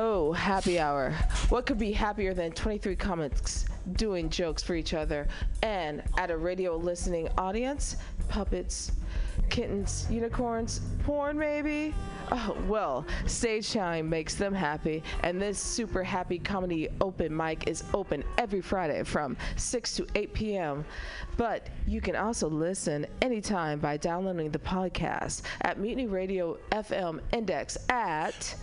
Oh, happy hour. What could be happier than 23 comics doing jokes for each other and at a radio listening audience? Puppets, kittens, unicorns, porn maybe? Oh, well, Stage Time makes them happy, and this super happy comedy open mic is open every Friday from 6 to 8 p.m. But you can also listen anytime by downloading the podcast at Mutiny Radio FM Index at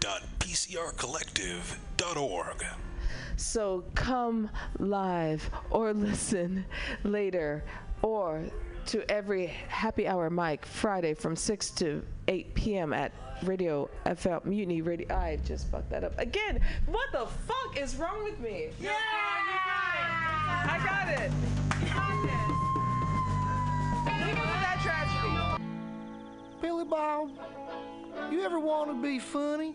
podcasts.pcrcollective.org. So come live or listen later or to every happy hour mic Friday from 6 to 8 p.m. at Radio FL Mutiny Radio. I just fucked that up again. What the fuck is wrong with me? Yeah, I got it. We moved that tragedy. Billy Bob, you ever want to be funny?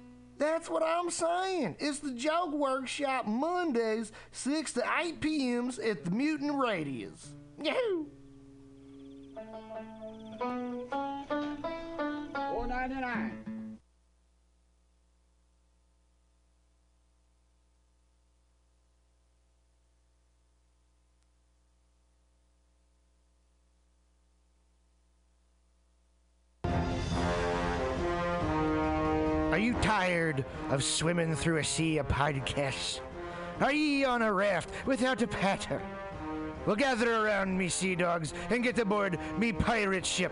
That's what I'm saying. It's the Joke Workshop Mondays, 6 to 8 p.m.s at the Mutant Radius. Yahoo! 499 you tired of swimming through a sea of podcasts? Are ye on a raft without a paddle? Well, gather around me, sea dogs, and get aboard me pirate ship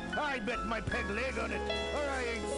I bet my peg leg on it, or I ain't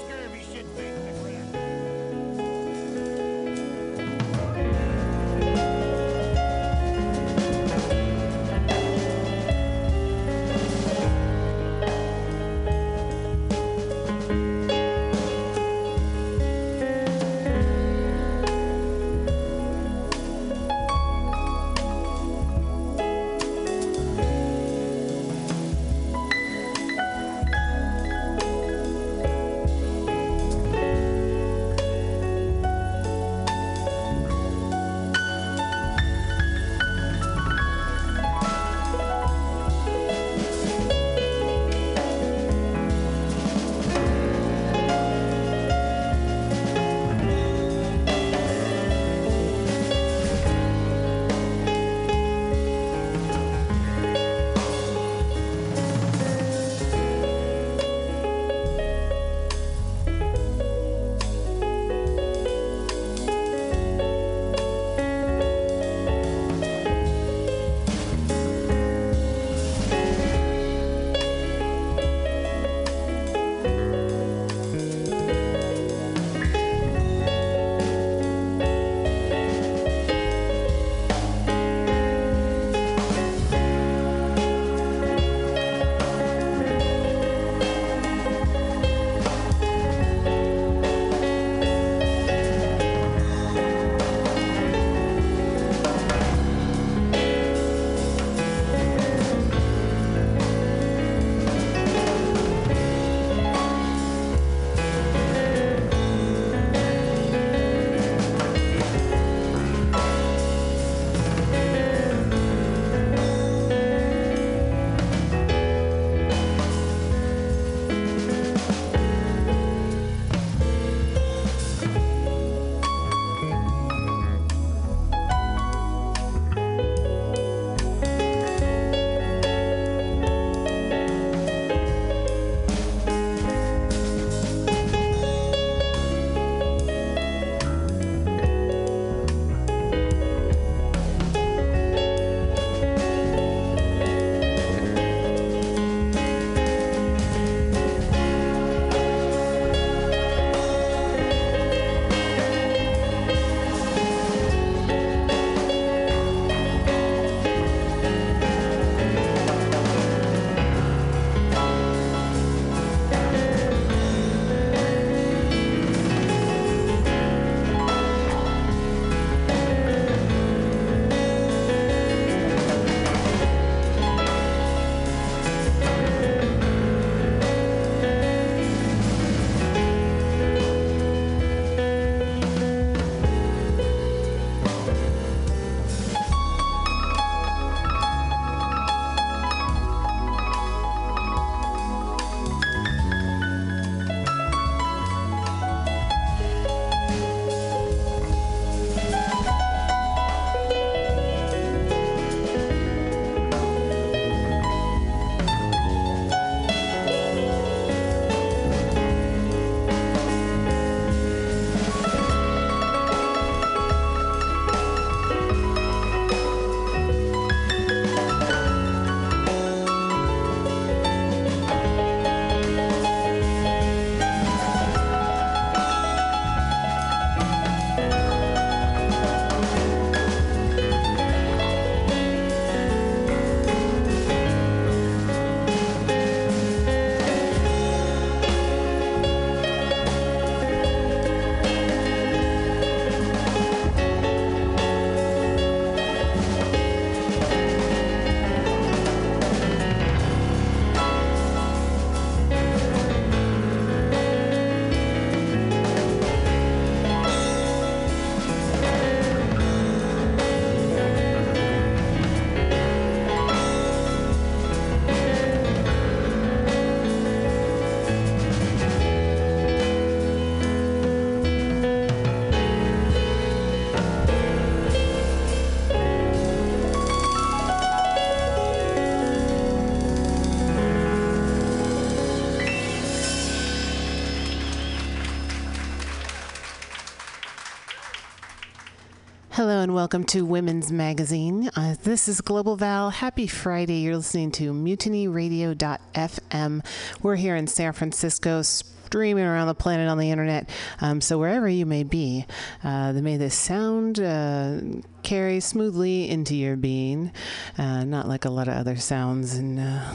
Hello and welcome to Women's Magazine. Uh, this is Global Val. Happy Friday. You're listening to mutinyradio.fm. We're here in San Francisco, streaming around the planet on the internet. Um, so wherever you may be, uh, may this sound uh, carry smoothly into your being, uh, not like a lot of other sounds and uh,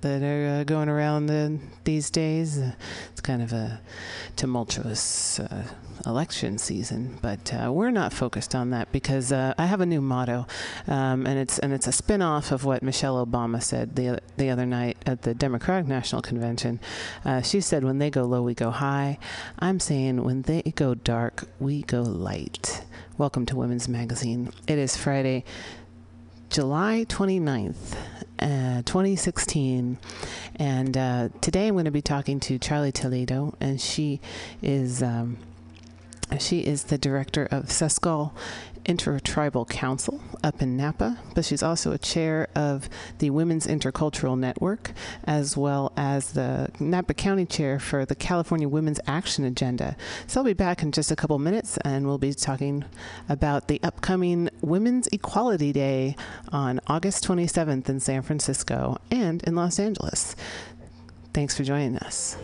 that are uh, going around these days. Uh, it's kind of a tumultuous election season, but uh, we're not focused on that because uh, I have a new motto, um, and it's and it's a spin-off of what Michelle Obama said the the other night at the Democratic National Convention. Uh, she said, "When they go low, we go high." I'm saying, "When they go dark, we go light." Welcome to Women's Magazine. It is Friday, July 29th, uh, 2016. And uh, today I'm going to be talking to Charlie Toledo, and she is. Um, she is the director of Suscol Intertribal Council up in Napa, but she's also a chair of the Women's Intercultural Network, as well as the Napa County chair for the California Women's Action Agenda. So I'll be back in just a couple minutes and we'll be talking about the upcoming Women's Equality Day on August 27th in San Francisco and in Los Angeles. Thanks for joining us.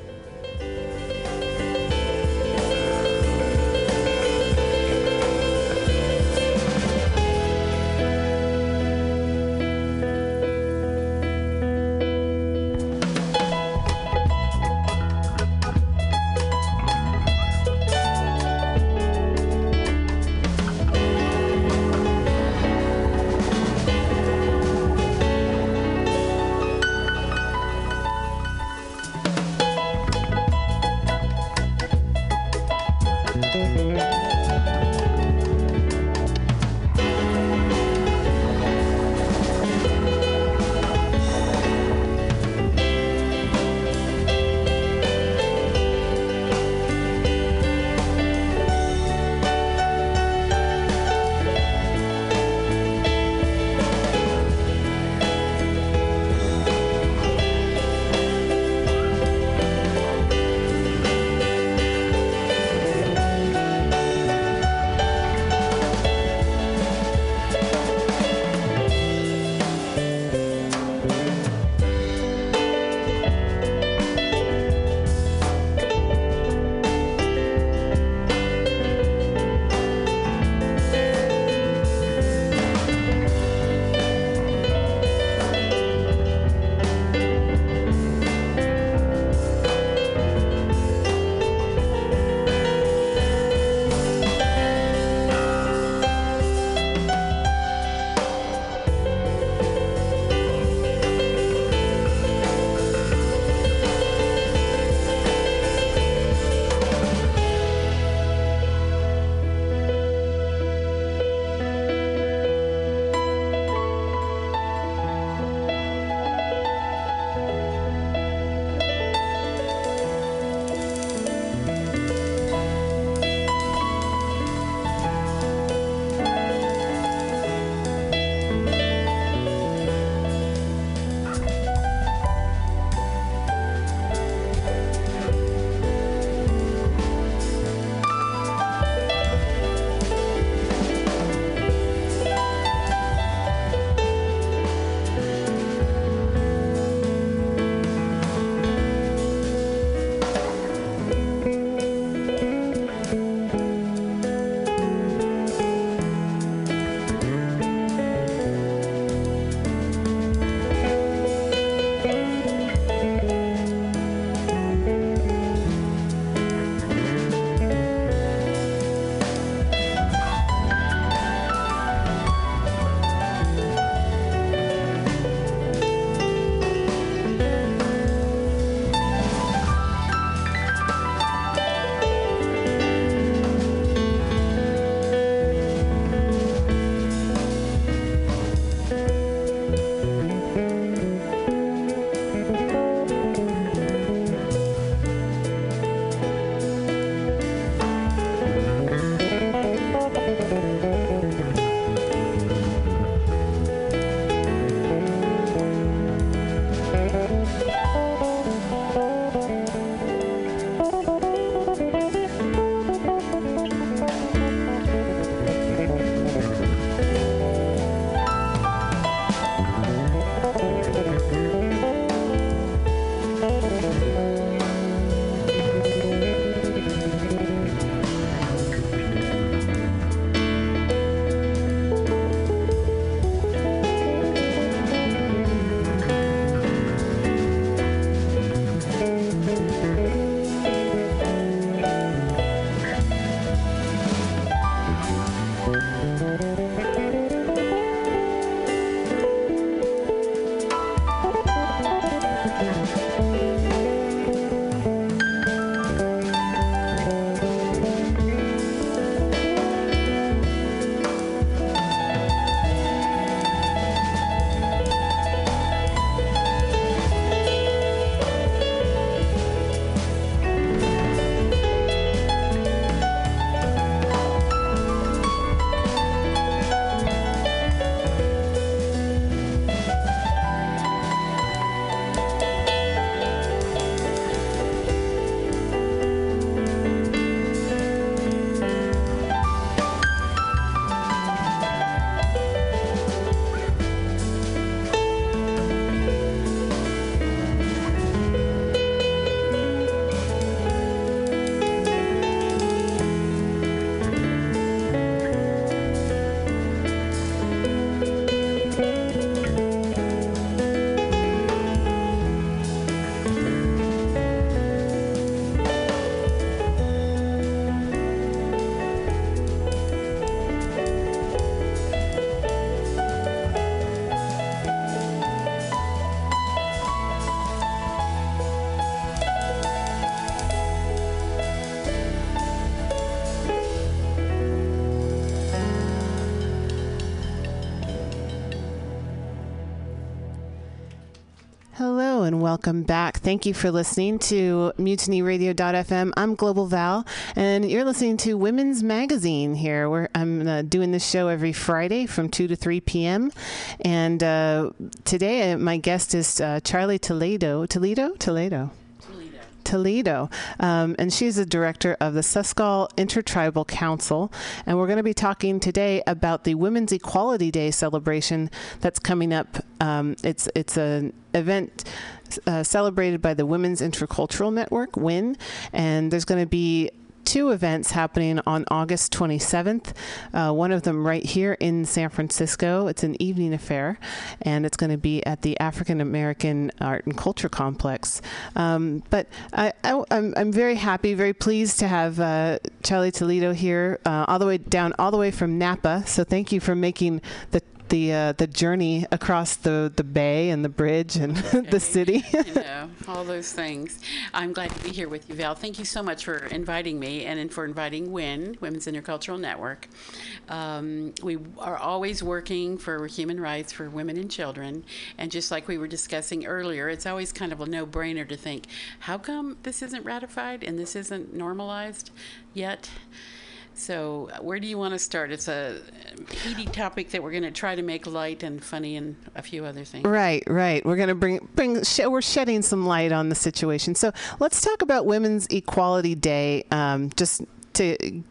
Welcome back. Thank you for listening to MutinyRadio.fm. I'm Global Val, and you're listening to Women's Magazine here. I'm uh, doing this show every Friday from 2 to 3 p.m. And uh, today, uh, my guest is uh, Charlie Toledo. Toledo? Toledo. Toledo, um, and she's the director of the Susquehanna Intertribal Council. And we're going to be talking today about the Women's Equality Day celebration that's coming up. Um, it's it's an event. Uh, celebrated by the Women's Intercultural Network, WIN, and there's going to be two events happening on August 27th. Uh, one of them right here in San Francisco. It's an evening affair, and it's going to be at the African American Art and Culture Complex. Um, but I, am very happy, very pleased to have uh, Charlie Toledo here, uh, all the way down, all the way from Napa. So thank you for making the the uh, the journey across the, the bay and the bridge and the city. you know, all those things. I'm glad to be here with you, Val. Thank you so much for inviting me and for inviting WIN, Women's Intercultural Network. Um, we are always working for human rights for women and children. And just like we were discussing earlier, it's always kind of a no brainer to think, how come this isn't ratified and this isn't normalized yet? So, where do you want to start? It's a heady topic that we're going to try to make light and funny and a few other things. Right, right. We're going to bring bring sh- we're shedding some light on the situation. So, let's talk about Women's Equality Day. Um, just to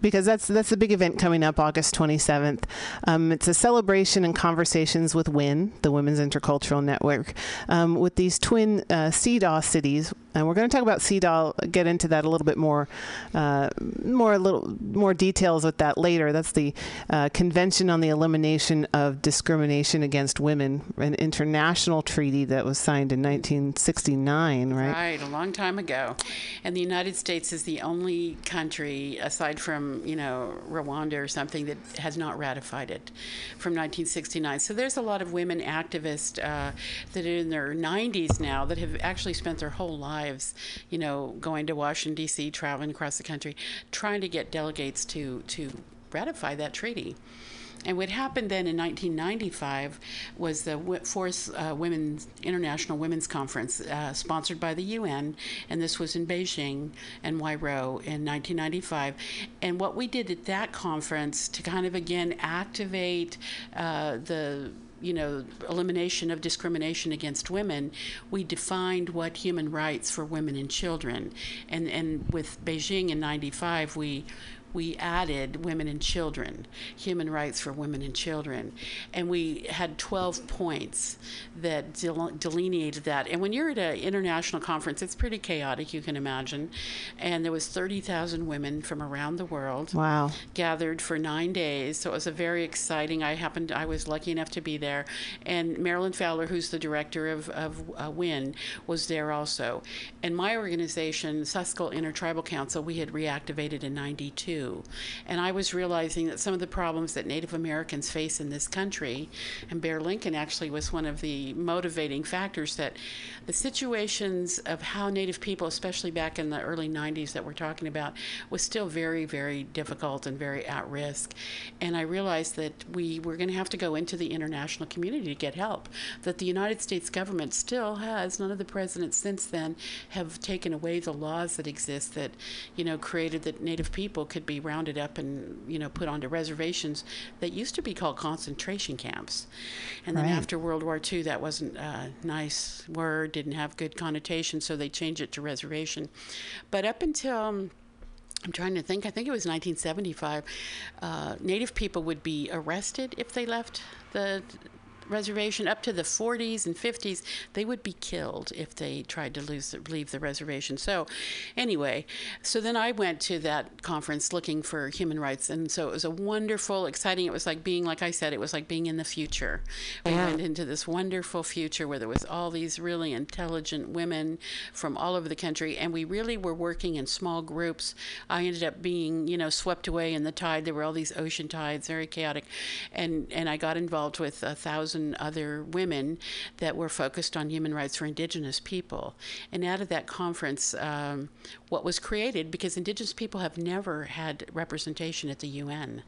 because that's that's a big event coming up August 27th. Um, it's a celebration and conversations with WIN, the Women's Intercultural Network, um, with these twin uh, CEDAW cities. And we're going to talk about CEDAW, get into that a little bit more, uh, more a little more details with that later. That's the uh, Convention on the Elimination of Discrimination Against Women, an international treaty that was signed in 1969, right? Right, a long time ago. And the United States is the only country, aside from from, you know, Rwanda or something that has not ratified it from 1969. So there's a lot of women activists uh, that are in their 90s now that have actually spent their whole lives, you know, going to Washington, D.C., traveling across the country, trying to get delegates to, to ratify that treaty. And what happened then in 1995 was the fourth uh, Women's International Women's Conference, uh, sponsored by the UN, and this was in Beijing and Huairou in 1995. And what we did at that conference to kind of again activate uh, the you know, elimination of discrimination against women, we defined what human rights for women and children. And and with Beijing in 95, we we added women and children, human rights for women and children, and we had 12 points that delineated that. And when you're at an international conference, it's pretty chaotic, you can imagine. And there was 30,000 women from around the world. Wow. Gathered for nine days, so it was a very exciting. I happened, I was lucky enough to be there, and Marilyn Fowler, who's the director of of uh, WIN, was there also. And my organization, Susquehanna Intertribal Council, we had reactivated in '92 and I was realizing that some of the problems that Native Americans face in this country, and Bear Lincoln actually was one of the motivating factors that the situations of how Native people, especially back in the early 90s that we're talking about, was still very, very difficult and very at risk. And I realized that we were going to have to go into the international community to get help. That the United States government still has, none of the presidents since then have taken away the laws that exist that, you know, created that Native people could be be rounded up and you know put onto reservations that used to be called concentration camps. And then right. after World War II, that wasn't a nice word, didn't have good connotation, so they changed it to reservation. But up until I'm trying to think. I think it was 1975. Uh, Native people would be arrested if they left the reservation up to the 40s and 50s, they would be killed if they tried to lose, leave the reservation. So, anyway, so then I went to that conference looking for human rights, and so it was a wonderful, exciting. It was like being, like I said, it was like being in the future. We yeah. went into this wonderful future where there was all these really intelligent women from all over the country, and we really were working in small groups. I ended up being, you know, swept away in the tide. There were all these ocean tides, very chaotic, and and I got involved with a thousand thousand other women that were focused on human rights for Indigenous people. And out of that conference, um, what was created, because Indigenous people have never had representation at the UN.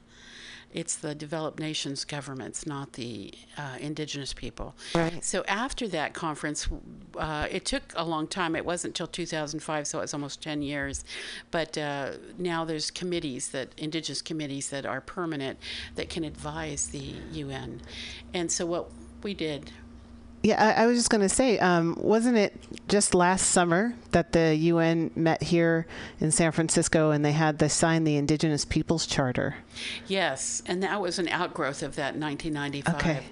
It's the developed nations governments, not the uh, indigenous people. Right. So after that conference, uh, it took a long time. It wasn't until 2005, so it was almost 10 years. But uh, now there's committees that indigenous committees that are permanent that can advise the UN. And so what we did Yeah, I, I was just going to say, um, wasn't it just last summer that the UN met here in San Francisco and they had to sign the Indigenous Peoples Charter? Yes, and that was an outgrowth of that 1995. Okay.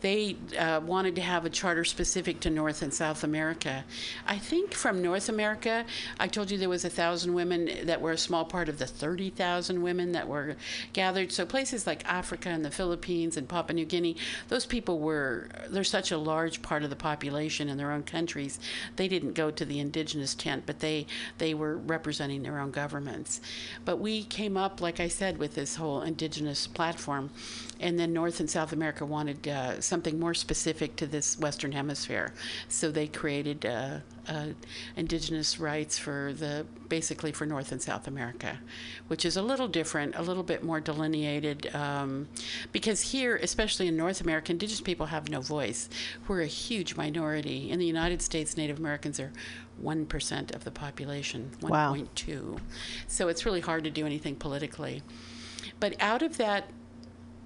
They uh, wanted to have a charter specific to North and South America. I think from North America, I told you there was a thousand women that were a small part of the 30,000 women that were gathered. So places like Africa and the Philippines and Papua New Guinea, those people were they're such a large part of the population in their own countries. They didn't go to the indigenous tent, but they they were representing their own governments. But we came up, like I said, with this whole indigenous platform, and then North and South America wanted uh, something more specific to this Western Hemisphere, so they created uh, uh, indigenous rights for the basically for North and South America, which is a little different, a little bit more delineated, um, because here, especially in North America, indigenous people have no voice. We're a huge minority. In the United States, Native Americans are 1% of the population, Wow. 1.2. So it's really hard to do anything politically. But out of that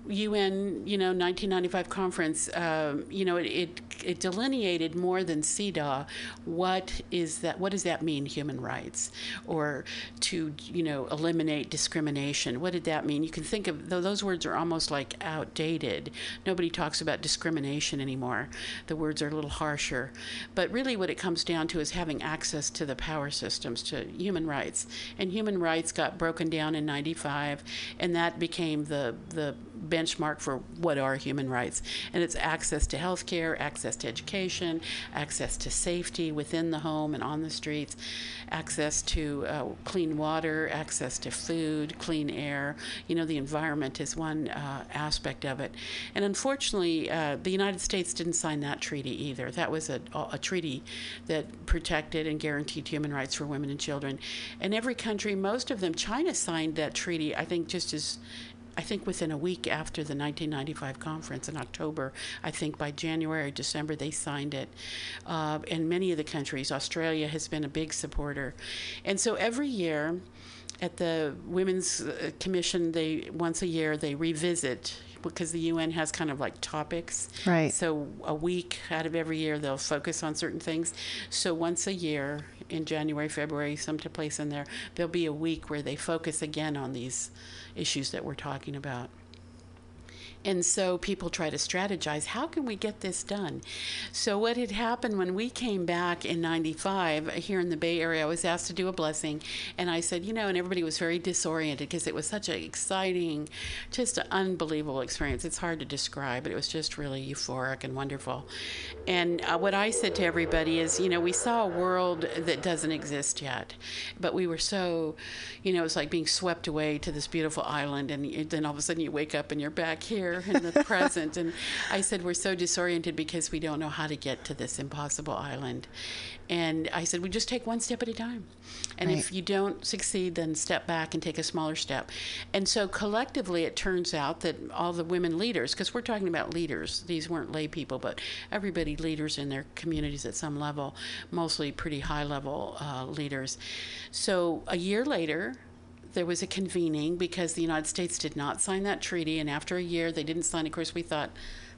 UN, you know, 1995 conference, um, you know, it, it it delineated more than CEDAW. What is that? What does that mean? Human rights, or to you know eliminate discrimination? What did that mean? You can think of though those words are almost like outdated. Nobody talks about discrimination anymore. The words are a little harsher, but really what it comes down to is having access to the power systems, to human rights, and human rights got broken down in '95, and that became the the benchmark for what are human rights. And it's access to health care, access to education, access to safety within the home and on the streets, access to uh, clean water, access to food, clean air. You know, the environment is one uh, aspect of it. And unfortunately, uh, the United States didn't sign that treaty either. That was a, a treaty that protected and guaranteed human rights for women and children. And every country, most of them, China signed that treaty, I think, just as I think within a week after the 1995 conference in October, I think by January or December they signed it. Uh, and many of the countries, Australia has been a big supporter. And so every year at the Women's uh, Commission, they once a year they revisit because the UN has kind of like topics. Right. So a week out of every year they'll focus on certain things. So once a year in January, February, some to place in there, there'll be a week where they focus again on these issues that we're talking about. And so people try to strategize how can we get this done? So, what had happened when we came back in 95 here in the Bay Area, I was asked to do a blessing. And I said, you know, and everybody was very disoriented because it was such an exciting, just an unbelievable experience. It's hard to describe, but it was just really euphoric and wonderful. And uh, what I said to everybody is, you know, we saw a world that doesn't exist yet, but we were so, you know, it's like being swept away to this beautiful island. And then all of a sudden you wake up and you're back here in the present. And I said, we're so disoriented because we don't know how to get to this impossible island. And I said, we just take one step at a time. And if you don't succeed, then step back and take a smaller step. And so collectively, it turns out that all the women leaders, because we're talking about leaders, these weren't lay people, but everybody leaders in their communities at some level, mostly pretty high level uh, leaders. So a year later, there was a convening because the United States did not sign that treaty, and after a year, they didn't sign. Of course, we thought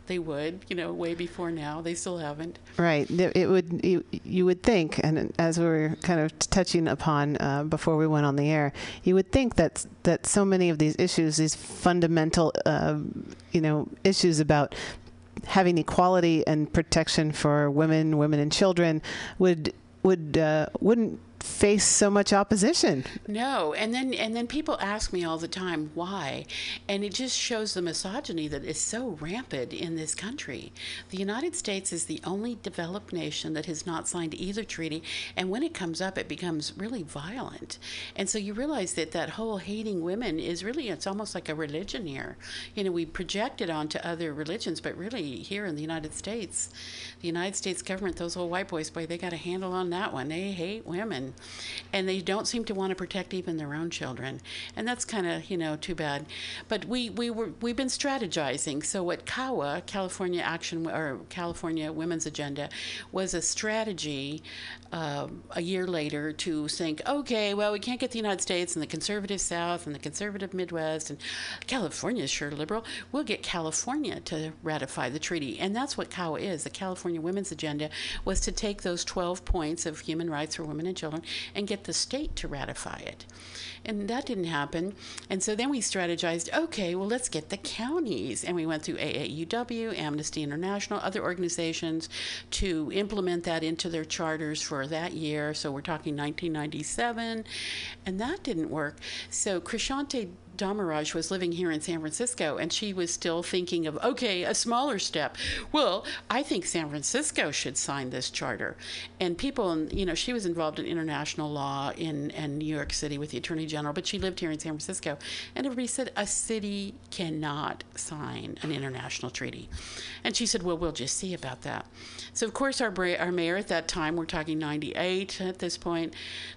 they would, you know, way before now. They still haven't. Right. It would you, you would think, and as we were kind of touching upon uh, before we went on the air, you would think that that so many of these issues, these fundamental, uh, you know, issues about having equality and protection for women, women and children, would would uh, wouldn't face so much opposition. No, and then and then people ask me all the time why, and it just shows the misogyny that is so rampant in this country. The United States is the only developed nation that has not signed either treaty, and when it comes up, it becomes really violent. And so you realize that that whole hating women is really it's almost like a religion here. You know, we project it onto other religions, but really here in the United States, the United States government, those old white boys, boy, they got a handle on that one. They hate women. And they don't seem to want to protect even their own children, and that's kind of you know too bad. But we we were we've been strategizing. So what CAWA, California Action or California Women's Agenda, was a strategy uh, a year later to think, okay, well we can't get the United States and the conservative South and the conservative Midwest and California is sure liberal. We'll get California to ratify the treaty, and that's what CAWA is. The California Women's Agenda was to take those 12 points of human rights for women and children and get the state to ratify it. And that didn't happen. And so then we strategized okay, well, let's get the counties. And we went through AAUW, Amnesty International, other organizations to implement that into their charters for that year. So we're talking 1997. And that didn't work. So Krishanti Dharmaraj was living here in San Francisco, and she was still thinking of, okay, a smaller step. Well, I think San Francisco should sign this charter. And people, you know, she was involved in international law in, in New York City with the Attorney General, but she lived here in San Francisco. And everybody said, a city cannot sign an international treaty. And she said, well, we'll just see about that. So, of course, our, our mayor at that time, we're talking 98 at this point,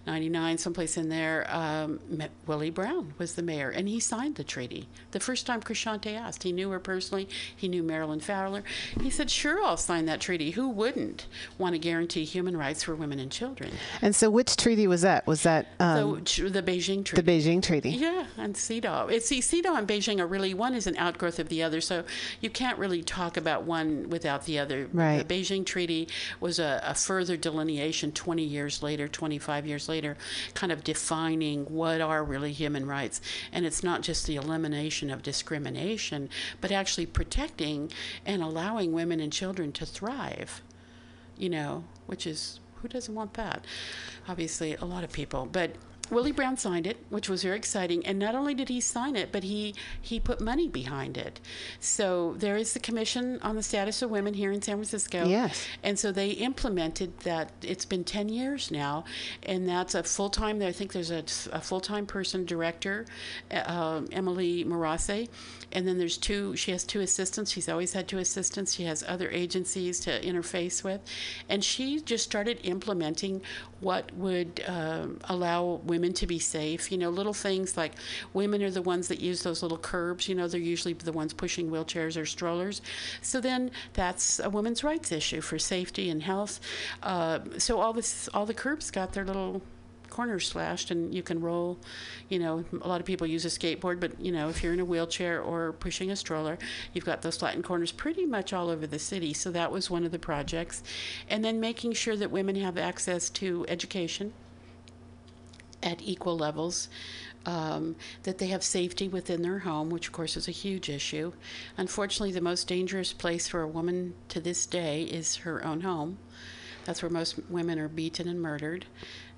99, someplace in there, um, Willie Brown was the mayor. And he signed the treaty. The first time Krishanti asked, he knew her personally, he knew Marilyn Fowler. He said, Sure, I'll sign that treaty. Who wouldn't want to guarantee human rights for women and children? And so, which treaty was that? Was that um, the, the, Beijing Treaty? The Beijing Treaty. Yeah, and CEDAW. It's, see, CEDAW and Beijing are really, one is an outgrowth of the other, so you can't really talk about one without the other. Right. The Beijing Treaty was a, a further delineation 20 years later, 25 years later, kind of defining what are really human rights. And it's not just the elimination of discrimination, but actually protecting and allowing women and children to thrive, you know, which is who doesn't want that? Obviously, a lot of people. But Willie Brown signed it, which was very exciting. And not only did he sign it, but he he put money behind it. So there is the Commission on the Status of Women here in San Francisco. Yes. And so they implemented that. It's been ten years now, and that's a full time. I think there's a, a full time person director, uh, Emily Murase, and then there's two. She has two assistants. She's always had two assistants. She has other agencies to interface with, and she just started implementing what would uh, allow women to be safe. You know, little things like women are the ones that use those little curbs. You know, they're usually the ones pushing wheelchairs or strollers. So then that's a women's rights issue for safety and health. Uh, so all this, all the curbs got their little corners slashed and you can roll you know a lot of people use a skateboard but you know if you're in a wheelchair or pushing a stroller you've got those flattened corners pretty much all over the city so that was one of the projects and then making sure that women have access to education at equal levels um, that they have safety within their home, which of course is a huge issue. Unfortunately, the most dangerous place for a woman to this day is her own home. That's where most women are beaten and murdered,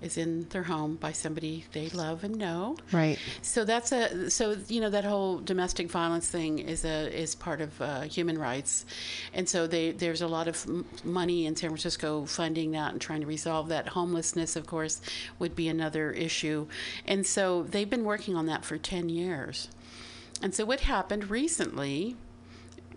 is in their home by somebody they love and know. Right. So that's a so you know that whole domestic violence thing is a is part of uh, human rights, and so they there's a lot of m- money in San Francisco funding that and trying to resolve that. Homelessness, of course, would be another issue, and so they've been working on that for ten years. And so what happened recently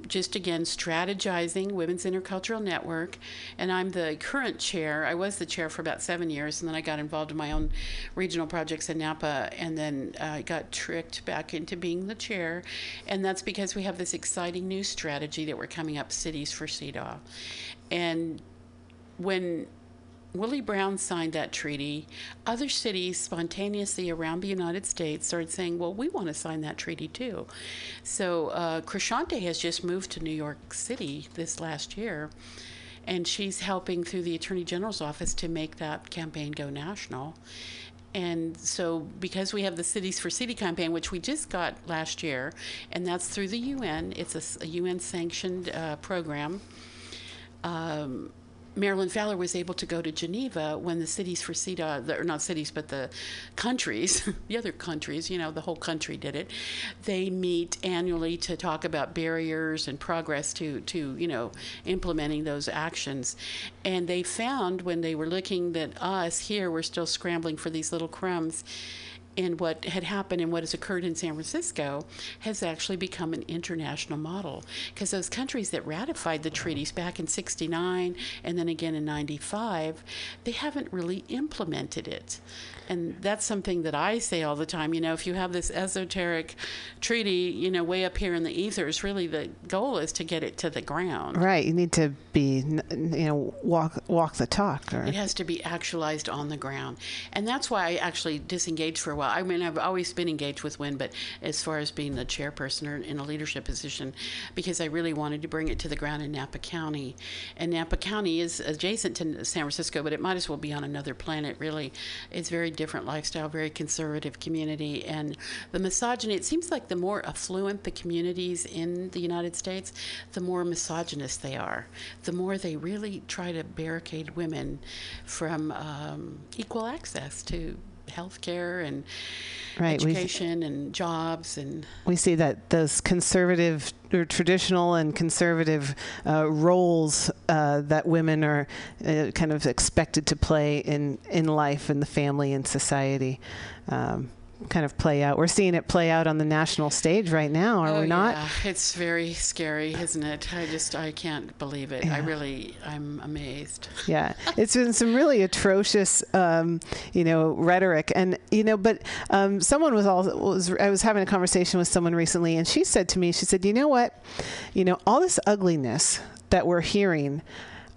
just again strategizing Women's Intercultural Network, and I'm the current chair. I was the chair for about seven years, and then I got involved in my own regional projects in Napa, and then I uh, got tricked back into being the chair, and that's because we have this exciting new strategy that we're coming up, Cities for CEDAW, and when Willie Brown signed that treaty, other cities spontaneously around the United States started saying, well, we want to sign that treaty too. So uh, has just moved to New York City this last year, and she's helping through the Attorney General's office to make that campaign go national. And so, because we have the Cities for CEDAW campaign, which we just got last year, and that's through the UN, it's a, a UN sanctioned uh, program. Um, Marilyn Fowler was able to go to Geneva when the cities for CEDAW, or not cities, but the countries, the other countries, you know, the whole country did it. They meet annually to talk about barriers and progress to, to you know, implementing those actions. And they found when they were looking that us here were still scrambling for these little crumbs And what had happened and what has occurred in San Francisco has actually become an international model because those countries that ratified the treaties back in 69 and then again in 95, they haven't really implemented it. And that's something that I say all the time. You know, if you have this esoteric treaty, you know, way up here in the ethers, really the goal is to get it to the ground. Right. You need to be, you know, walk walk the talk. Or... It has to be actualized on the ground, and that's why I actually disengaged for a while. I mean, I've always been engaged with WIN, but as far as being the chairperson or in a leadership position, because I really wanted to bring it to the ground in Napa County, and Napa County is adjacent to San Francisco, but it might as well be on another planet. Really, it's very different lifestyle, very conservative community, and the misogyny. It seems like the more affluent the communities in the United States, the more misogynist they are. The more they really try to barricade women from um, equal access to health care and right. education we, and jobs and we see that those conservative or traditional and conservative uh, roles uh, that women are uh, kind of expected to play in in life and the family and society um, kind of play out. We're seeing it play out on the national stage right now, are oh, we not? Yeah. It's very scary, isn't it? I just I can't believe it. Yeah. I really I'm amazed. Yeah, it's been some really atrocious, um, you know, rhetoric, and you know, but um, someone was all was I was having a conversation with someone recently, and she said to me, she said, you know what, you know, all this ugliness that we're hearing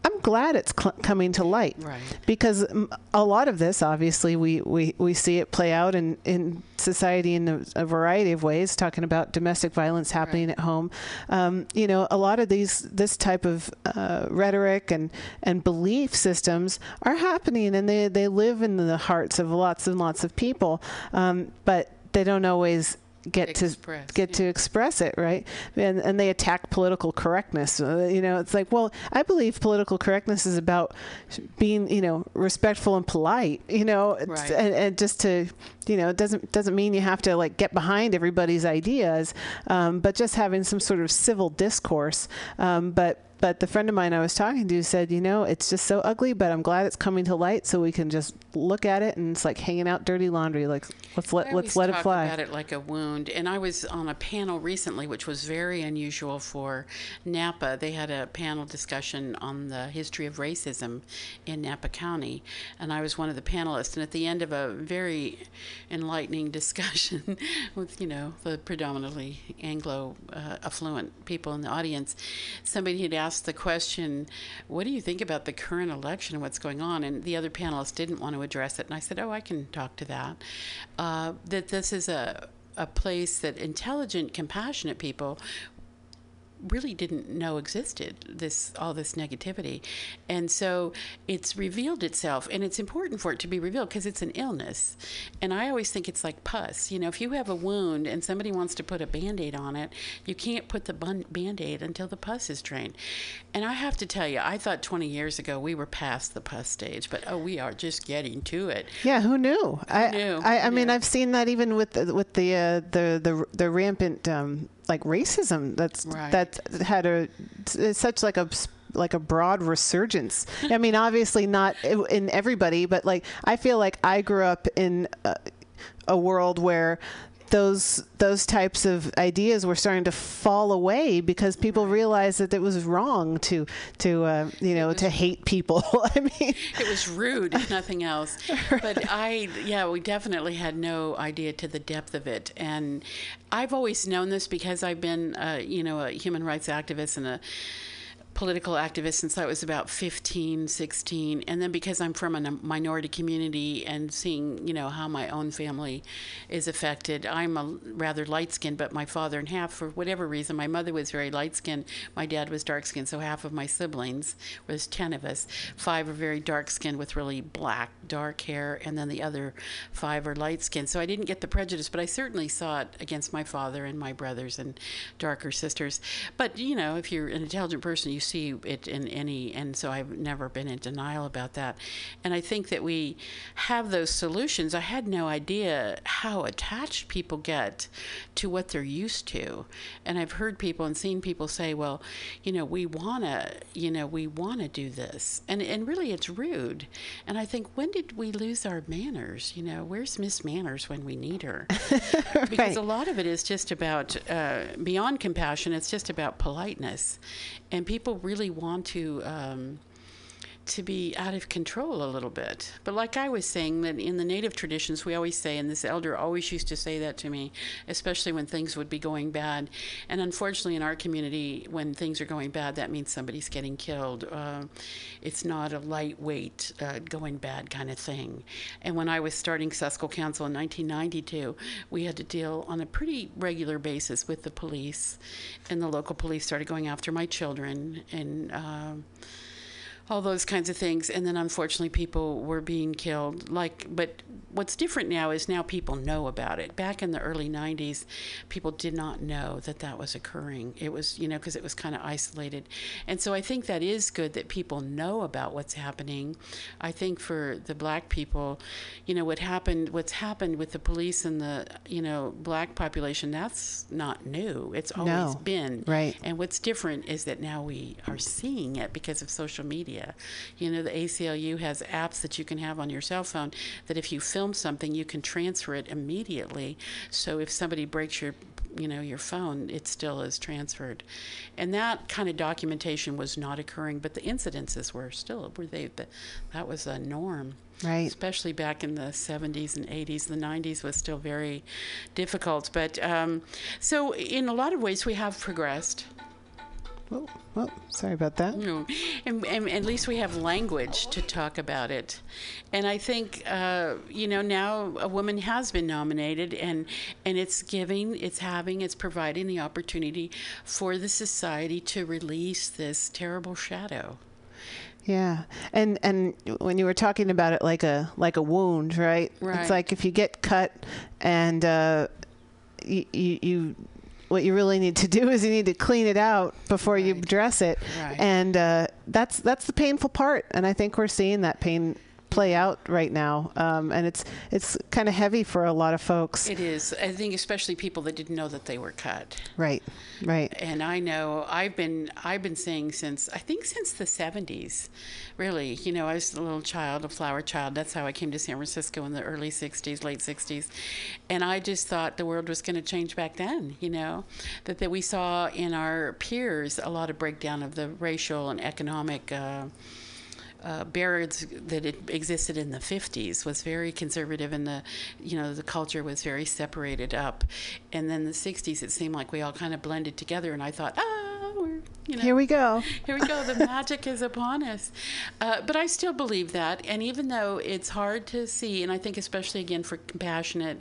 I'm glad it's cl- coming to light. Right. Because a lot of this, obviously, we, we, we see it play out in, in society in a, a variety of ways, talking about domestic violence happening right. at home. Um, you know, a lot of these, this type of uh, rhetoric and, and belief systems are happening and they, they live in the hearts of lots and lots of people. Um, but they don't always get express, to get yeah. to express it, right? And and they attack political correctness. Uh, you know, it's like, well, I believe political correctness is about being, you know, respectful and polite. You know, right. and, and just to you know, it doesn't doesn't mean you have to like get behind everybody's ideas, um, but just having some sort of civil discourse. Um, but but the friend of mine I was talking to said, you know, it's just so ugly, but I'm glad it's coming to light so we can just look at it and it's like hanging out dirty laundry. Like let's let let's let it fly. About it like a wound. And I was on a panel recently, which was very unusual for Napa. They had a panel discussion on the history of racism in Napa County, and I was one of the panelists. And at the end of a very enlightening discussion with you know the predominantly Anglo uh, affluent people in the audience, somebody had asked the question, "What do you think about the current election and what's going on?" And the other panelists didn't want to address it, and I said, "Oh, I can talk to that. Uh, that this is a a place that intelligent, compassionate people really didn't know existed this all this negativity. And so it's revealed itself and it's important for it to be revealed because it's an illness. And i always think it's like pus you know if you have a wound and somebody wants to put a band-aid on it you can't put the band-aid until the pus is drained. And i have to tell you i thought 20 years ago we were past the pus stage but oh we are just getting to it. Yeah who knew? Who i knew? I, I mean Yeah. i've seen that even with the, with the uh, the the the rampant um, like racism that's Right. that had a such like a like a broad resurgence. I mean, obviously not in everybody, but like I feel like I grew up in a, a world where those those types of ideas were starting to fall away because people realized that it was wrong to to uh, you know to hate people. I mean, it was rude, if nothing else. But I, yeah, we definitely had no idea to the depth of it. And I've always known this because I've been, uh, you know, a human rights activist and a political activist since I was about 15, 16. And then because I'm from a minority community and seeing, you know, how my own family is affected, I'm a rather light skinned, but my father and half, for whatever reason, my mother was very light skinned, my dad was dark skinned. So half of my siblings, there's 10 of us, five are very dark skinned with really black, dark hair, and then the other five are light skinned. So I didn't get the prejudice, but I certainly saw it against my father and my brothers and darker sisters. But, you know, if you're an intelligent person, you see it in any, and so I've never been in denial about that. And I think that we have those solutions. I had no idea how attached people get to what they're used to. And I've heard people and seen people say, well, you know, we want to, you know, we want to do this. And, and really it's rude. And I think, when did we lose our manners? You know, where's Miss Manners when we need her? Right. Because a lot of it is just about uh, beyond compassion. It's just about politeness, and people really want to. Um, to be out of control a little bit. But like I was saying, that in the native traditions, we always say, and this elder always used to say that to me, especially when things would be going bad. And unfortunately, in our community, when things are going bad, that means somebody's getting killed. Uh, it's not a lightweight uh, going bad kind of thing. And when I was starting Suscol Council in 1992, we had to deal on a pretty regular basis with the police, and the local police started going after my children and. Uh, all those kinds of things. And then unfortunately people were being killed. Like but what's different now is now people know about it. Back in the early 90s people did not know that that was occurring. It was you know because it was kind of isolated. And so i think that is good that people know about what's happening. I think for the black people you know what happened what's happened with the police and the you know black population that's not new. It's always No. been. Right. and what's different is that now we are seeing it because of social media. You know, the ACLU has apps that you can have on your cell phone that if you film something, you can transfer it immediately. So if somebody breaks your you know your phone it still is transferred and that kind of documentation was not occurring but the incidences were still were they but that was a norm Right. especially back in the 70s and 80s. The 90s was still very difficult. But um, so, in a lot of ways, we have progressed. Oh, oh, sorry about that. know, and, and at least we have language to talk about it. And I think, uh, you know, now a woman has been nominated, and and it's giving, it's having, it's providing the opportunity for the society to release this terrible shadow. Yeah, and and when you were talking about it like a like a wound, right? Right. It's like if you get cut, and uh, you, you you what you really need to do is you need to clean it out before you dress it, Right. and uh, that's that's the painful part, and I think we're seeing that pain play out right now, um, and it's it's kind of heavy for a lot of folks. It is. I think especially people that didn't know that they were cut. right, right. and I know I've been I've been saying since I think since the 70s, really. You know, I was a little child, a flower child. That's how I came to San Francisco in the early 60s, late 60s, and I just thought the world was going to change back then. You know, that that we saw in our peers a lot of breakdown of the racial and economic. Uh, uh, barriers that it existed in the 50s was very conservative and the you know the culture was very separated up and then the 60s it seemed like we all kind of blended together and i thought ah we're you know Here we go. here we go. The magic is upon us. Uh, but I still believe that. And even though it's hard to see, and I think especially again for compassionate,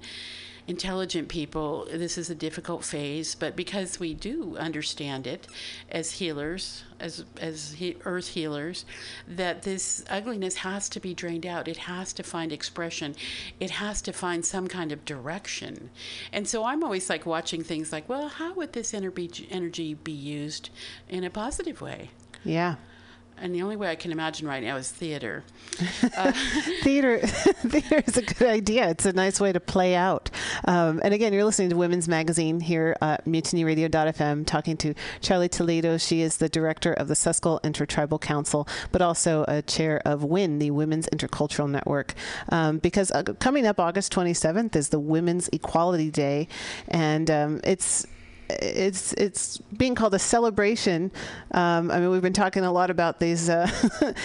intelligent people, this is a difficult phase. But because we do understand it as healers, as as he, earth healers, that this ugliness has to be drained out. It has to find expression. It has to find some kind of direction. And so I'm always like watching things like, well, how would this energy energy be used in a positive way? Yeah. And the only way I can imagine right now is theater. theater theater is a good idea. It's a nice way to play out. Um, and again, you're listening to Women's Magazine here at MutinyRadio.fm, talking to Charlie Toledo. She is the director of the Suscol Intertribal Council, but also a chair of WIN, the Women's Intercultural Network. Um, because uh, coming up August 27th is the Women's Equality Day, and um, it's it's it's being called a celebration. Um, I mean, we've been talking a lot about these uh,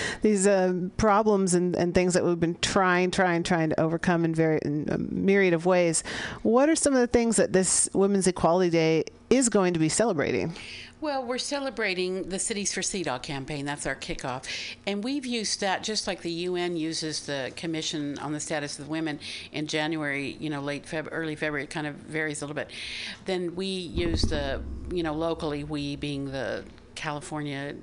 these uh, problems and, and things that we've been trying, trying, trying to overcome in very in a myriad of ways. What are some of the things that this Women's Equality Day is going to be celebrating? Well, we're celebrating the Cities for CEDAW campaign. That's our kickoff. And we've used that just like the UN uses the Commission on the Status of Women in January, you know, late Feb, early February. It kind of varies a little bit. Then we use the, you know, locally, we being the California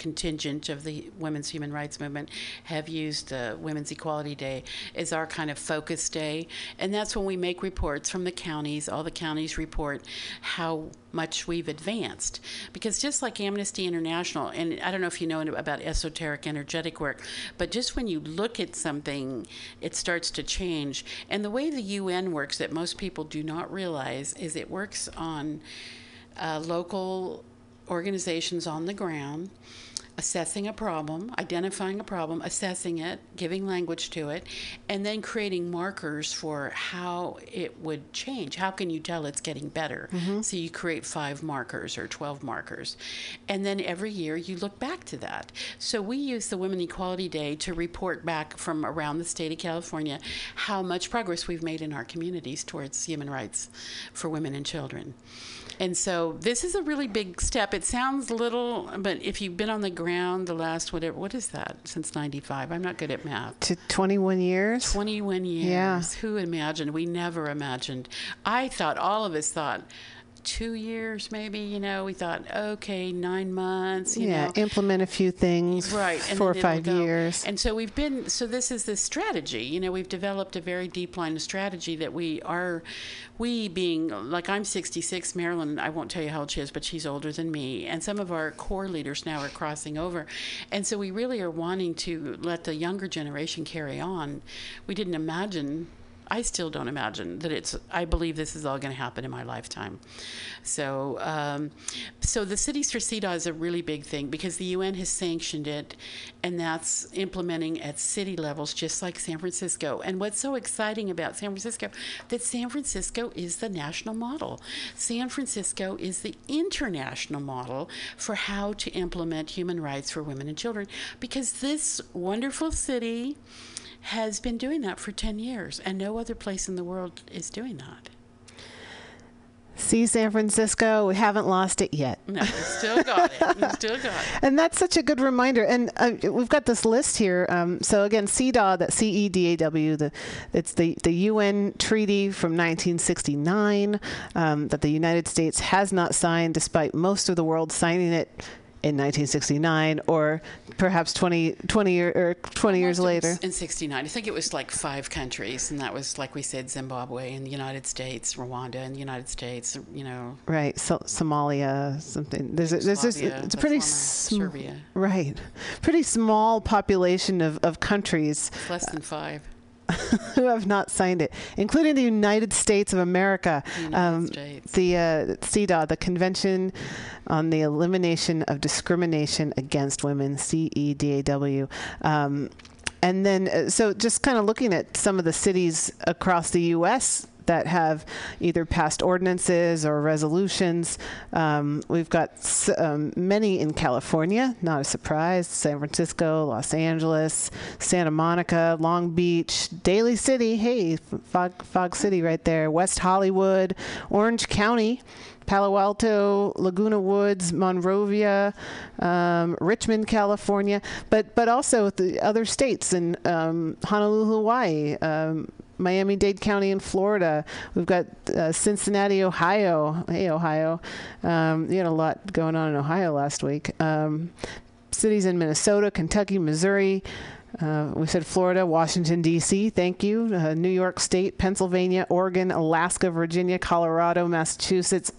contingent of the women's human rights movement have used uh, Women's Equality Day as our kind of focus day. And that's when we make reports from the counties. All the counties report how much we've advanced. Because just like Amnesty International, and I don't know if you know about esoteric energetic work, but just when you look at something, it starts to change. And the way the UN works that most people do not realize is it works on uh, local organizations on the ground. Assessing a problem, identifying a problem, assessing it, giving language to it, and then creating markers for how it would change. How can you tell it's getting better? Mm-hmm. So you create five markers or 12 markers. And then every year you look back to that. So we use the Women Equality Day to report back from around the state of California how much progress we've made in our communities towards human rights for women and children. And so this is a really big step. It sounds little, but if you've been on the ground the last whatever, what is that since '95? I'm not good at math. To 21 years. 21 years. Yeah. Who imagined? We never imagined. I thought all of us thought two years maybe. You know, we thought okay, nine months. You yeah, know. implement a few things. Right, four or five years. And so we've been. So this is the strategy. You know, we've developed a very deep line of strategy that we are, we being like I'm 66, Marilyn. I won't tell you how old she is, but she's older than me. And some of our core leaders now are crossing over, and so we really are wanting to let the younger generation carry on. We didn't imagine. I still don't imagine that it's. I believe this is all going to happen in my lifetime. So, um, so the Cities for CEDAW is a really big thing because the UN has sanctioned it, and that's implementing at city levels, just like San Francisco. And what's so exciting about San Francisco that San Francisco is the national model. San Francisco is the international model for how to implement human rights for women and children because this wonderful city has been doing that for 10 years, and no other place in the world is doing that. See, San Francisco, we haven't lost it yet. No, we still got it. We still got it. And that's such a good reminder. And uh, we've got this list here. Um, so again, CEDAW, that C E D A W, the it's the the UN treaty from 1969 um, that the United States has not signed, despite most of the world signing it in 1969, or perhaps 20 20 year, or 20 years Most of it later. In 69. I think it was like five countries, and that was, like we said, Zimbabwe and the United States, Rwanda and the United States, you know. Right, so, Somalia, something. There's a, there's Yugoslavia, it's a pretty sm- Serbia. right, pretty small population of, of countries It's less than five. who have not signed it, including the United States of America. Um, States. The uh, CEDAW, the Convention on the Elimination of Discrimination Against Women, CEDAW. Um, and then, uh, so just kind of looking at some of the cities across the U.S. that have either passed ordinances or resolutions. Um, we've got s- um, many in California, not a surprise. San Francisco, Los Angeles, Santa Monica, Long Beach, Daly City. Hey, Fog, Fog City right there. West Hollywood, Orange County. Palo Alto, Laguna Woods, Monrovia, um, Richmond, California, but but also the other states in um, Honolulu, Hawaii, um, Miami Dade County in Florida. We've got uh, Cincinnati, Ohio. Hey, Ohio. Um, you had a lot going on in Ohio last week. Um, cities in Minnesota, Kentucky, Missouri. Uh, we said Florida, Washington, D.C., thank you. Uh, New York State, Pennsylvania, Oregon, Alaska, Virginia, Colorado, Massachusetts,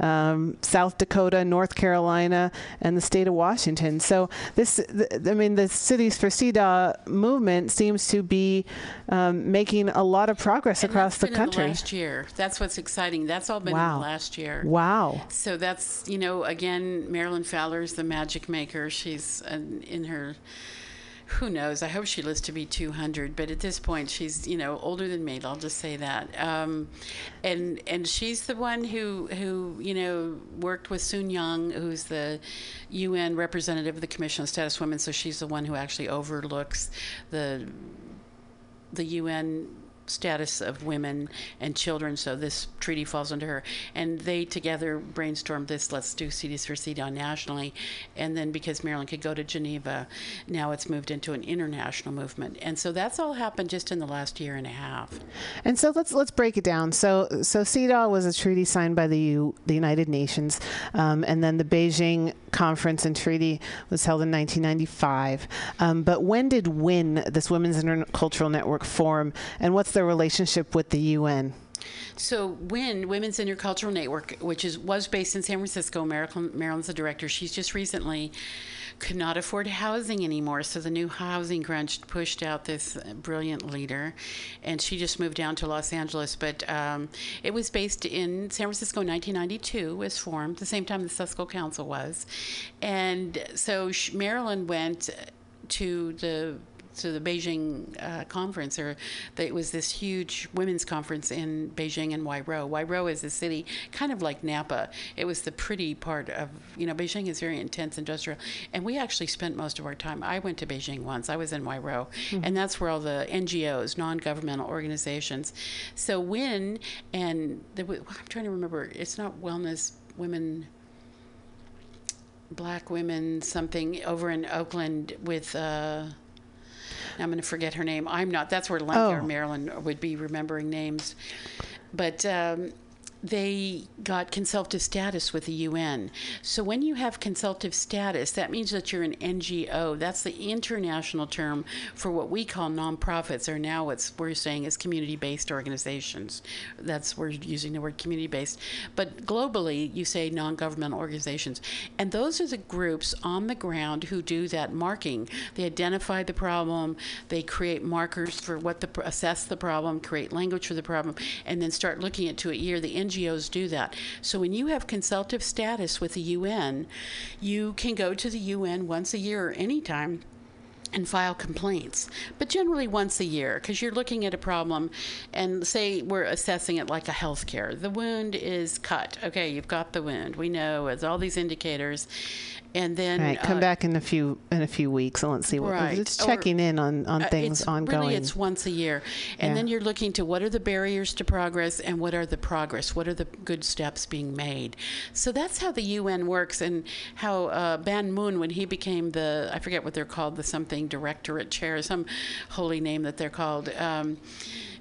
um, South Dakota, North Carolina, and the state of Washington. So, this, th- I mean, the Cities for CEDAW movement seems to be um, making a lot of progress And across that's the been in country. last year. That's what's exciting. That's all been in Wow. the last year. Wow. So that's, you know, again, Marilyn Fowler's the magic maker. She's uh, in her, who knows? I hope she lives to be 200, but at this point, she's, you know, older than me. I'll just say that. Um, and and she's the one who, who, you know, worked with Soon Young, who's the UN representative of the Commission on Status Women. So she's the one who actually overlooks the the UN status of women and children, so this treaty falls under her. And they together brainstormed this let's do Cities for CEDAW nationally. And then because Marilyn could go to Geneva, now it's moved into an international movement. And so that's all happened just in the last year and a half. And so let's let's break it down. So so CEDAW was a treaty signed by the U, the United Nations, um, and then the Beijing Conference and Treaty was held in 1995. Um, but when did WIN, this Women's Intercultural Network, form, and what's their relationship with the UN? So WIN, Women's Intercultural Network, which is was based in San Francisco, Marilyn, Marilyn's the director. She's just recently could not afford housing anymore, so the new housing crunch pushed out this brilliant leader, and she just moved down to Los Angeles. But um, it was based in San Francisco in 1992. Was formed the same time the Suscol Council was, and so Marilyn went to the to the Beijing uh, conference, or it was this huge women's conference in Beijing and Huairou. Huairou is a city kind of like Napa. It was the pretty part of, you know, Beijing is very intense industrial, and we actually spent most of our time. I went to Beijing once. I was in Huairou, mm-hmm. and that's where all the NGOs, non-governmental organizations. So WIN and the, I'm trying to remember. It's not wellness women black women something over in Oakland with uh, I'm going to forget her name. I'm not. That's where Lancaster, oh. Marilyn would be remembering names. But um, they got consultative status with the UN. So when you have consultative status, that means that you're an NGO. That's the international term for what we call nonprofits, or now what we're saying is community-based organizations. That's we're using the word community-based. But globally, you say non-governmental organizations, and those are the groups on the ground who do that marking. They identify the problem, they create markers for what the assess the problem, create language for the problem, and then start looking at to a year. The NGO NGOs do that. So when you have consultative status with the UN, you can go to the UN once a year or anytime and file complaints, but generally once a year because you're looking at a problem and say we're assessing it like a health care. The wound is cut. Okay, you've got the wound. We know as all these indicators and then right, come uh, back in a few in a few weeks and let's see what right. it's checking or, in on on uh, things it's, ongoing. Really, it's once a year, and yeah. then you're looking to what are the barriers to progress and what are the progress, what are the good steps being made. So that's how the UN works, and how uh, Ban Moon, when he became the I forget what they're called, the something directorate chair, some holy name that they're called. Um,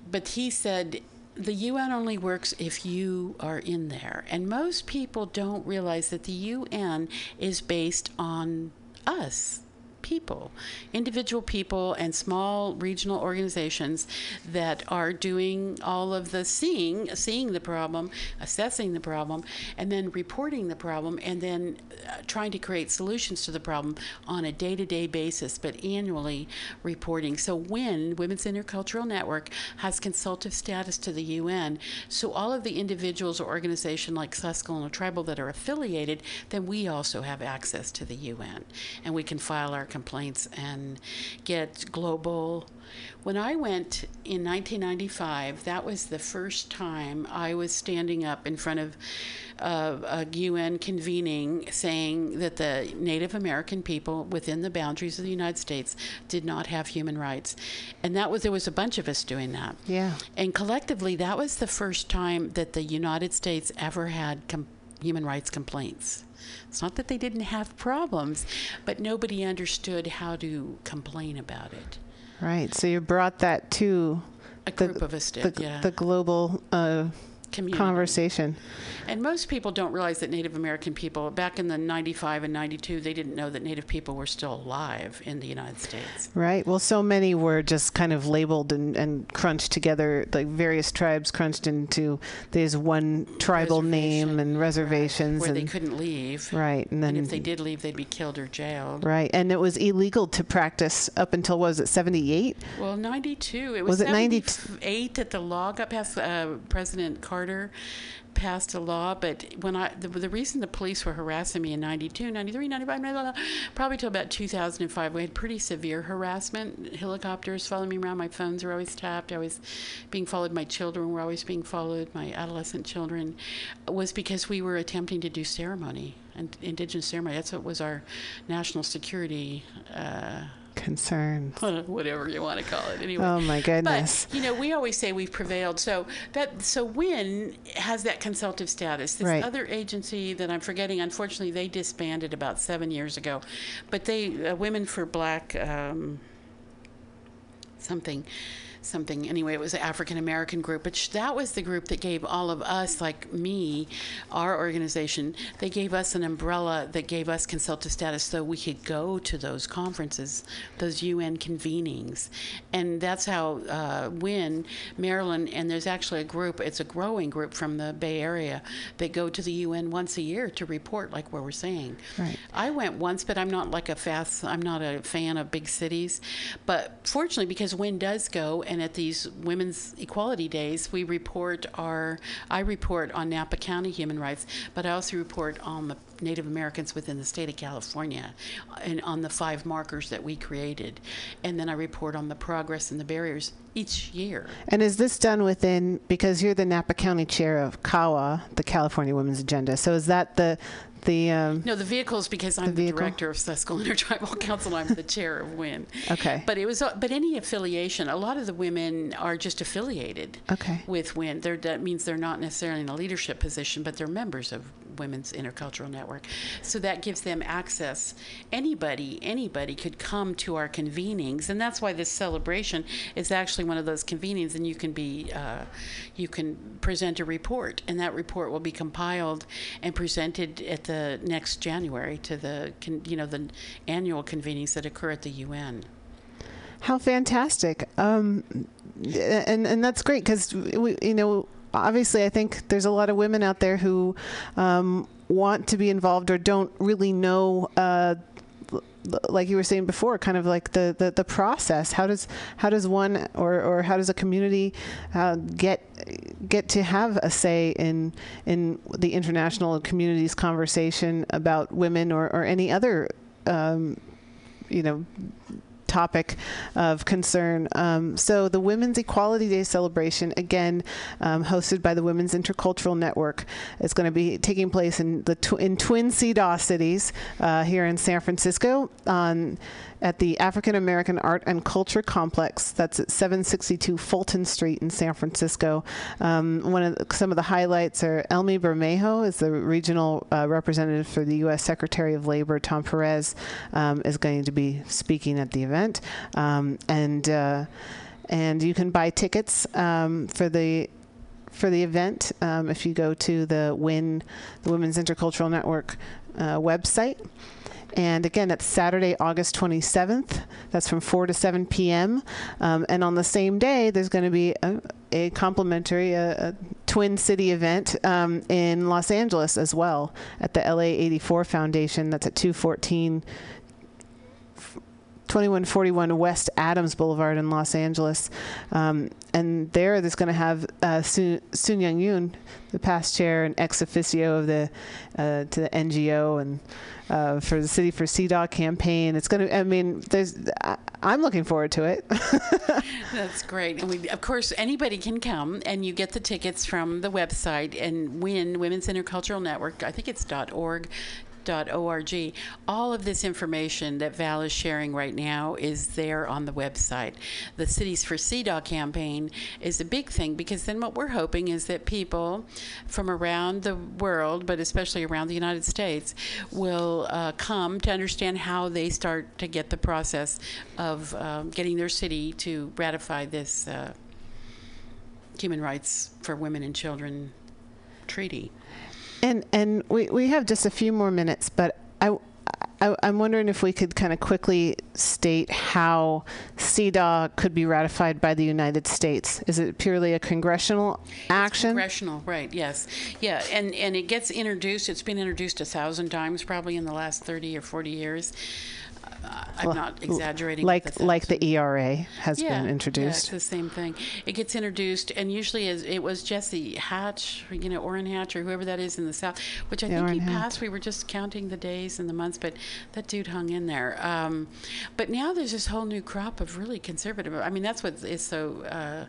but he said the UN only works if you are in there. And most people don't realize that the UN is based on us people, individual people, and small regional organizations that are doing all of the seeing, seeing the problem, assessing the problem, and then reporting the problem, and then uh, trying to create solutions to the problem on a day-to-day basis, but annually reporting. So when Women's Intercultural Network has consultative status to the UN, so all of the individuals or organizations like Suscol Tribal that are affiliated, then we also have access to the UN, and we can file our complaints and get global. When I went in 1995, that was the first time I was standing up in front of uh, a UN convening saying that the Native American people within the boundaries of the United States did not have human rights. And that was, there was a bunch of us doing that. Yeah. And collectively, that was the first time that the United States ever had com- human rights complaints. It's not that they didn't have problems, but nobody understood how to complain about it. Right. So you brought that to a group the, of us did, the, yeah. the global uh, Community. conversation. And most people don't realize that Native American people, back in the 95 and 92, they didn't know that Native people were still alive in the United States. Right. Well, so many were just kind of labeled and, and crunched together, like various tribes crunched into there's one tribal name and reservations. Where and, they couldn't leave. Right. And then and if they did leave, they'd be killed or jailed. Right. And it was illegal to practice up until, was it 78? Well, 92. It was, was it 98 that the law got passed. Uh, President Carter passed a law, but when I the, the, reason the police were harassing me in 92, 93, 95, blah, blah, blah, probably till about 2005, we had pretty severe harassment. Helicopters following me around. My phones were always tapped. I was being followed. My children were always being followed. My adolescent children was because we were attempting to do ceremony and indigenous ceremony. That's what was our national security. Uh, concerns. Whatever you want to call it anyway. Oh my goodness. but you know we always say we've prevailed so that so WIN has that consultative status? This right. other agency that i'm forgetting unfortunately they disbanded about seven years ago but they uh, women for black um, something something. Anyway, it was an African American group, but sh- that was the group that gave all of us, like me, our organization, they gave us an umbrella that gave us consultative status so we could go to those conferences, those UN convenings. And that's how uh, WIN, Marilyn, and there's actually a group, it's a growing group from the Bay Area that go to the UN once a year to report, like what we're saying. Right. I went once, but I'm not like a fast, I'm not a fan of big cities. But fortunately, because WIN does go, and at these Women's Equality Days, we report our, I report on Napa County human rights, but I also report on the Native Americans within the state of California uh, and on the five markers that we created. And then I report on the progress and the barriers each year. And is this done within because you're the Napa County chair of CAWA, the California Women's Agenda? So is that the the um, No, the vehicles because I'm the, vehicle? director of Suscol Intertribal Council. I'm the chair of WIN. Okay. But it was, but any affiliation. A lot of the women are just affiliated. Okay. With WIN, they're, that means they're not necessarily in a leadership position, but they're members of Women's Intercultural Network. So that gives them access. Anybody, anybody could come to our convenings, and that's why this celebration is actually one of those convenings. And you can be, uh, you can present a report, and that report will be compiled and presented at the next January to the, you know, the annual convenings that occur at the UN. How fantastic! Um, and and that's great because we, you know, obviously, I think there's a lot of women out there who um, want to be involved or don't really know. Uh, like you were saying before, kind of like the, the, the process. How does how does one or, or how does a community uh, get get to have a say in in the international community's conversation about women or, or any other um, you know topic of concern. Um, so the Women's Equality Day celebration, again, um, hosted by the Women's Intercultural Network, is going to be taking place in the tw- in Twin CEDAW cities uh, here in San Francisco on at the African American Art and Culture Complex. That's at 762 Fulton Street in San Francisco. Um, one of the, some of the highlights are Elmy Bermejo is the regional uh, representative for the U.S. Secretary of Labor. Tom Perez um, is going to be speaking at the event, um, and uh, and you can buy tickets um, for the for the event um, if you go to the WIN, the Women's Intercultural Network uh, website. And again, it's Saturday, August 27th. That's from 4 to 7 p.m. Um, and on the same day, there's going to be a, a complimentary a, a Twin City event um, in Los Angeles as well at the LA 84 Foundation. That's at 214 2141 West Adams Boulevard in Los Angeles. Um, and there, there's going to have uh, Young Yoon, the past chair and ex officio of the uh, to the NGO and uh, for the City for CEDAW campaign. It's going to. I mean, there's. I, I'm looking forward to it. That's great. And we, of course, anybody can come, and you get the tickets from the website and win Women's Intercultural Network. I think it's .org. .org. All of this information that Val is sharing right now is there on the website. The Cities for CEDAW campaign is a big thing because then what we're hoping is that people from around the world, but especially around the United States, will uh, come to understand how they start to get the process of um, getting their city to ratify this uh, human rights for women and children treaty. And and we, we have just a few more minutes, but I, I I'm wondering if we could kind of quickly state how CEDAW could be ratified by the United States. Is it purely a congressional action? Congressional, right? Yes, yeah, and and it gets introduced. It's been introduced a thousand times, probably in the last thirty or forty years. I'm Well, not exaggerating. Like the like the. ERA has yeah, been Yeah, introduced. it's the same thing. It gets introduced, and usually it was Jesse Hatch, you know, Orrin Hatch, or whoever that is in the South, which I Yeah, think he Orrin Hatch. passed. We were just counting the days and the months, but that dude hung in there. Um, but now there's this whole new crop of really conservative. I mean, that's what is so. Uh,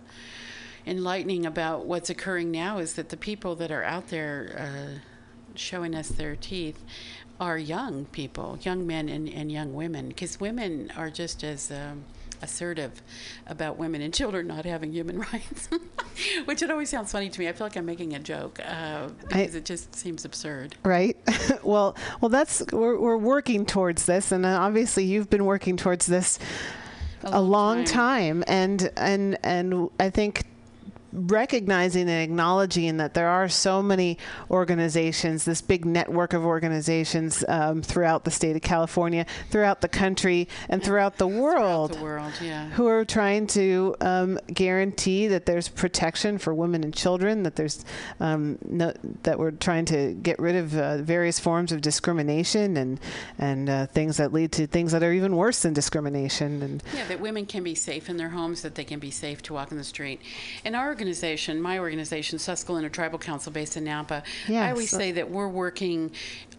enlightening about what's occurring now is that the people that are out there uh, showing us their teeth are young people, young men and, and young women, because women are just as um, assertive about women and children not having human rights, which it always sounds funny to me. I feel like I'm making a joke uh, because it just seems absurd. right well well that's we're, we're working towards this and uh, obviously you've been working towards this a long time. and and and I think recognizing and acknowledging that there are so many organizations, this big network of organizations um, throughout the state of California, throughout the country, and throughout the world, the world yeah. who are trying to um, guarantee that there's protection for women and children, that there's um, no, that we're trying to get rid of uh, various forms of discrimination and and uh, things that lead to things that are even worse than discrimination. And yeah, that women can be safe in their homes, that they can be safe to walk in the street. And our organization, my organization, Suscol Tribal Council, based in Napa, Yes. I always say that we're working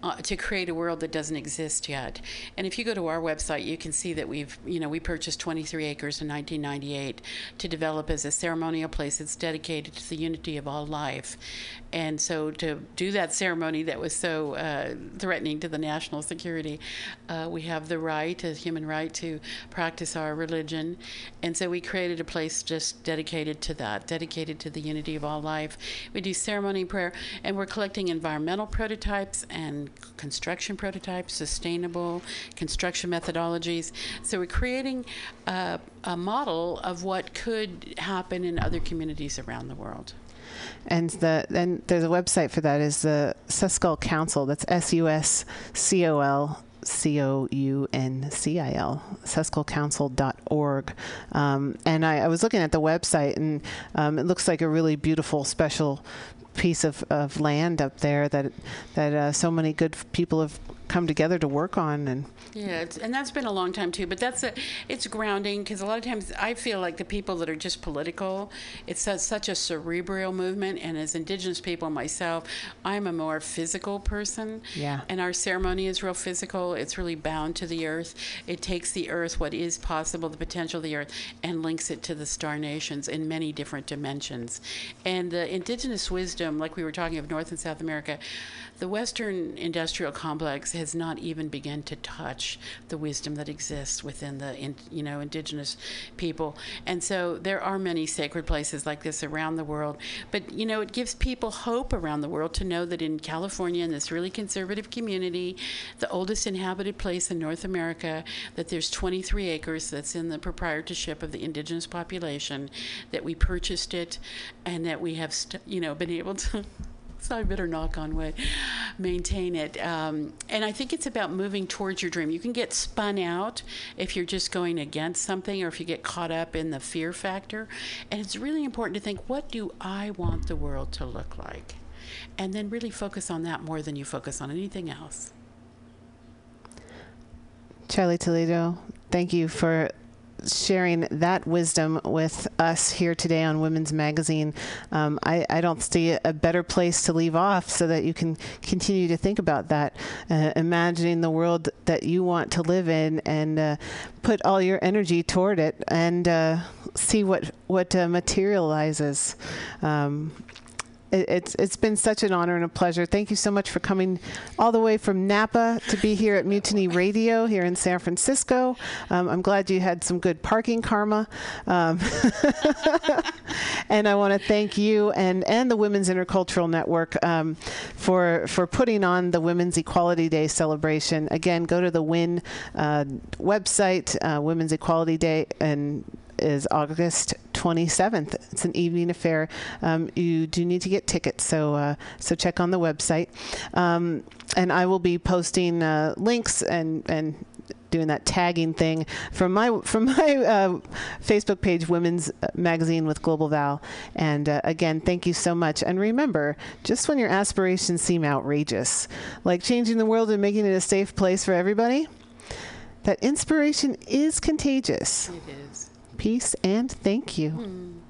uh, to create a world that doesn't exist yet. And if you go to our website, you can see that we've, you know, we purchased 23 acres in 1998 to develop as a ceremonial place that's dedicated to the unity of all life. And so to do that ceremony that was so uh, threatening to the national security, uh, we have the right, a human right, to practice our religion. And so we created a place just dedicated to that, dedicated to the unity of all life. We do ceremony prayer, and we're collecting environmental prototypes and construction prototypes, sustainable construction methodologies. So we're creating a, a model of what could happen in other communities around the world. and the and there's a website for that is the Suscol Council. That's S U S C O L C O U N C I L, suscolcouncil.org. Um, and I, I was looking at the website, and um, it looks like a really beautiful, special piece of, of land up there that that uh, so many good people have come together to work on. And Yeah, and that's been a long time too. But that's a, it's grounding because a lot of times I feel like the people that are just political, it's such, such a cerebral movement. And as Indigenous people myself, I'm a more physical person. Yeah. And our ceremony is real physical. It's really bound to the earth. It takes the earth, what is possible, the potential of the earth, and links it to the star nations in many different dimensions. And the indigenous wisdom, like we were talking of North and South America, the Western industrial complex has not even begun to touch the wisdom that exists within the, in, you know, indigenous people. And so there are many sacred places like this around the world. But you know, it gives people hope around the world to know that in California, in this really conservative community, the oldest inhabited place in North America, that there's 23 acres that's in the proprietorship of the indigenous population, that we purchased it, and that we have, st- you know, been able to. So I better knock on wood, maintain it. Um, and I think it's about moving towards your dream. You can get spun out if you're just going against something or if you get caught up in the fear factor. And it's really important to think what do I want the world to look like? And then really focus on that more than you focus on anything else. Charlie Toledo, thank you for sharing that wisdom with us here today on Women's Magazine. Um, I, I, don't see a better place to leave off so that you can continue to think about that, uh, imagining the world that you want to live in and uh, put all your energy toward it and uh, see what, what uh, materializes. Um, it's it's been such an honor and a pleasure. Thank you so much for coming all the way from Napa to be here at Mutiny Radio here in San Francisco. Um, I'm glad you had some good parking karma, um, and I want to thank you and and the Women's Intercultural Network um, for for putting on the Women's Equality Day celebration. Again, go to the WIN uh, website, uh, Women's Equality Day, and is August 27th. It's an evening affair. Um, you do need to get tickets, so uh, so check on the website. Um, and I will be posting uh, links and and doing that tagging thing from my from my uh, Facebook page, Women's Magazine with Global Val. And uh, again, thank you so much. And remember, just when your aspirations seem outrageous, like changing the world and making it a safe place for everybody, that inspiration is contagious. It is. Peace and thank you. Mm.